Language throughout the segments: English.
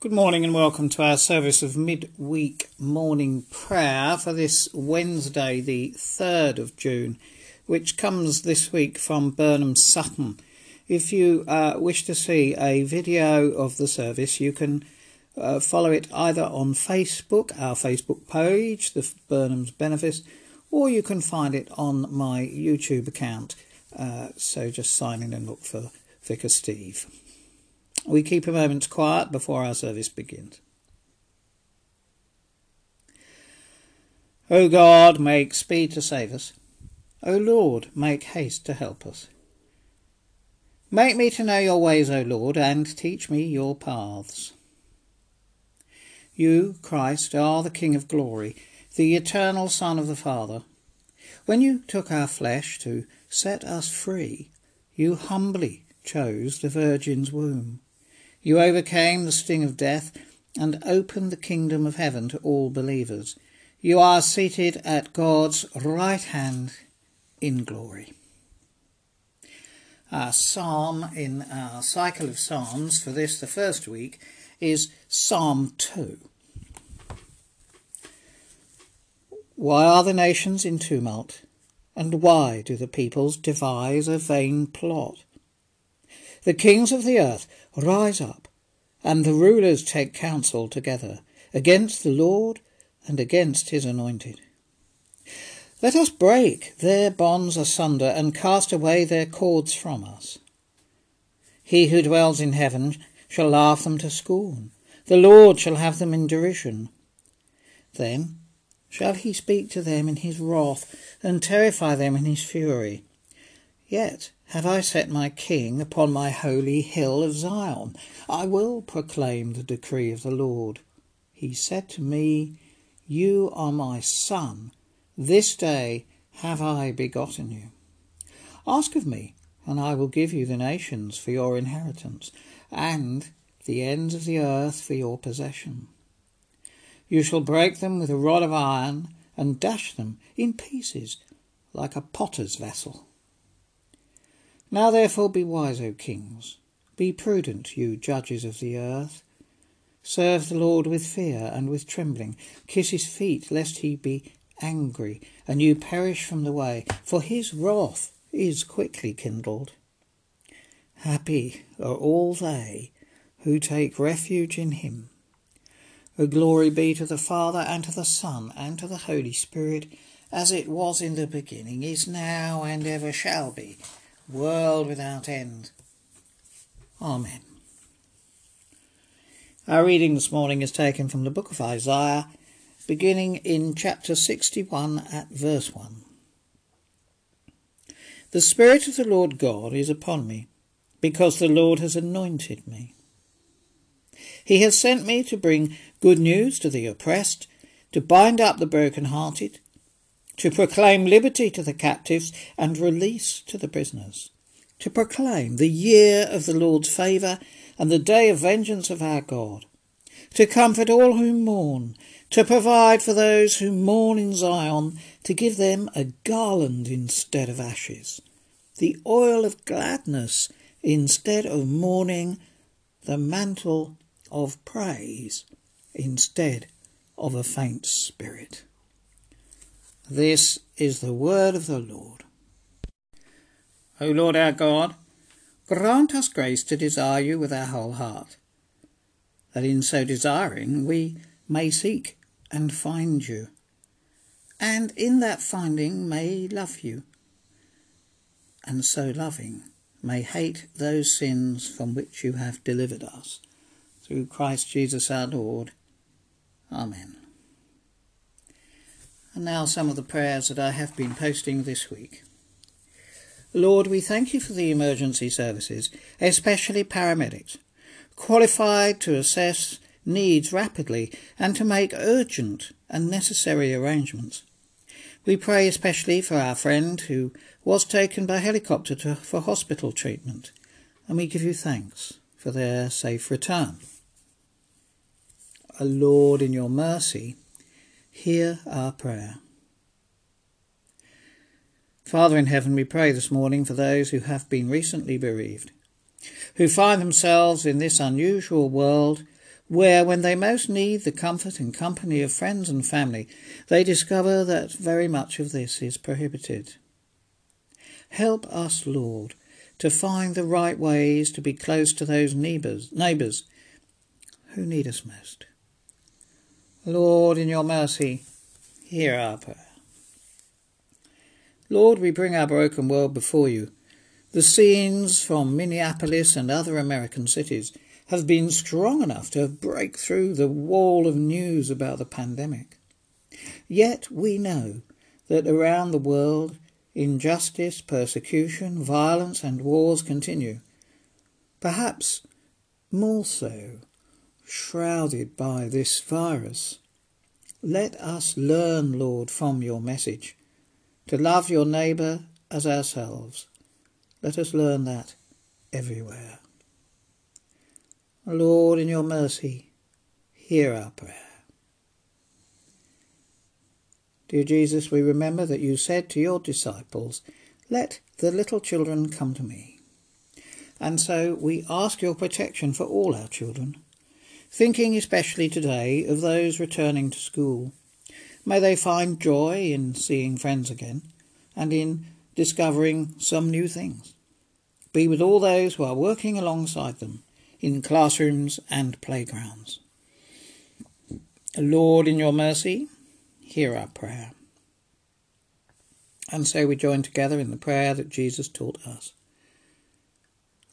Good morning and welcome to our service of midweek morning prayer for this Wednesday, the 3rd of June, which comes this week from Burnham Sutton. If you uh, wish to see a video of the service, you can uh, follow it either on Facebook, our Facebook page, the Burnham's Benefice, or you can find it on my YouTube account. Uh, so just sign in and look for Vicar Steve. We keep a moment's quiet before our service begins. O God, make speed to save us. O Lord, make haste to help us. Make me to know your ways, O Lord, and teach me your paths. You, Christ, are the King of glory, the eternal Son of the Father. When you took our flesh to set us free, you humbly chose the Virgin's womb. You overcame the sting of death and opened the kingdom of heaven to all believers. You are seated at God's right hand in glory. Our psalm in our cycle of psalms for this, the first week, is Psalm 2. Why are the nations in tumult? And why do the peoples devise a vain plot? The kings of the earth rise up, and the rulers take counsel together against the Lord and against his anointed. Let us break their bonds asunder and cast away their cords from us. He who dwells in heaven shall laugh them to scorn. The Lord shall have them in derision. Then shall he speak to them in his wrath and terrify them in his fury. Yet have I set my king upon my holy hill of Zion. I will proclaim the decree of the Lord. He said to me, You are my son. This day have I begotten you. Ask of me, and I will give you the nations for your inheritance, and the ends of the earth for your possession. You shall break them with a rod of iron, and dash them in pieces like a potter's vessel. Now therefore be wise, O kings. Be prudent, you judges of the earth. Serve the Lord with fear and with trembling. Kiss his feet, lest he be angry, and you perish from the way, for his wrath is quickly kindled. Happy are all they who take refuge in him. O glory be to the Father, and to the Son, and to the Holy Spirit, as it was in the beginning, is now, and ever shall be world without end. Amen. Our reading this morning is taken from the book of Isaiah, beginning in chapter 61 at verse 1. The Spirit of the Lord God is upon me, because the Lord has anointed me. He has sent me to bring good news to the oppressed, to bind up the broken-hearted, to proclaim liberty to the captives and release to the prisoners, to proclaim the year of the Lord's favour and the day of vengeance of our God, to comfort all who mourn, to provide for those who mourn in Zion, to give them a garland instead of ashes, the oil of gladness instead of mourning, the mantle of praise instead of a faint spirit. This is the word of the Lord. O Lord our God, grant us grace to desire you with our whole heart, that in so desiring we may seek and find you, and in that finding may love you, and so loving may hate those sins from which you have delivered us. Through Christ Jesus our Lord. Amen. And now some of the prayers that I have been posting this week. Lord, we thank you for the emergency services, especially paramedics, qualified to assess needs rapidly and to make urgent and necessary arrangements. We pray especially for our friend who was taken by helicopter to, for hospital treatment, and we give you thanks for their safe return. O Lord, in your mercy, hear our prayer. Father in heaven, we pray this morning for those who have been recently bereaved, who find themselves in this unusual world where, when they most need the comfort and company of friends and family, they discover that very much of this is prohibited. Help us, Lord, to find the right ways to be close to those neighbours, neighbours who need us most. Lord, in your mercy, hear our prayer. Lord, we bring our broken world before you. The scenes from Minneapolis and other American cities have been strong enough to break through the wall of news about the pandemic. Yet we know that around the world injustice, persecution, violence, and wars continue. Perhaps more so, shrouded by this virus. Let us learn, Lord, from your message to love your neighbour as ourselves. Let us learn that everywhere. Lord, in your mercy, hear our prayer. Dear Jesus, we remember that you said to your disciples, Let the little children come to me. And so we ask your protection for all our children, thinking especially today of those returning to school. May they find joy in seeing friends again and in discovering some new things. Be with all those who are working alongside them in classrooms and playgrounds. Lord, in your mercy, hear our prayer. And so we join together in the prayer that Jesus taught us.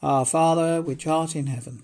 Our Father, which art in heaven,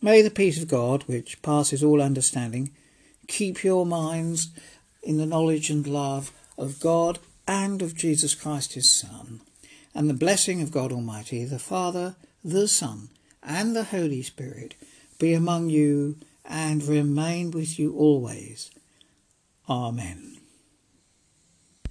May the peace of God, which passes all understanding, keep your minds in the knowledge and love of God and of Jesus Christ his Son, and the blessing of God Almighty, the Father, the Son, and the Holy Spirit be among you and remain with you always. Amen.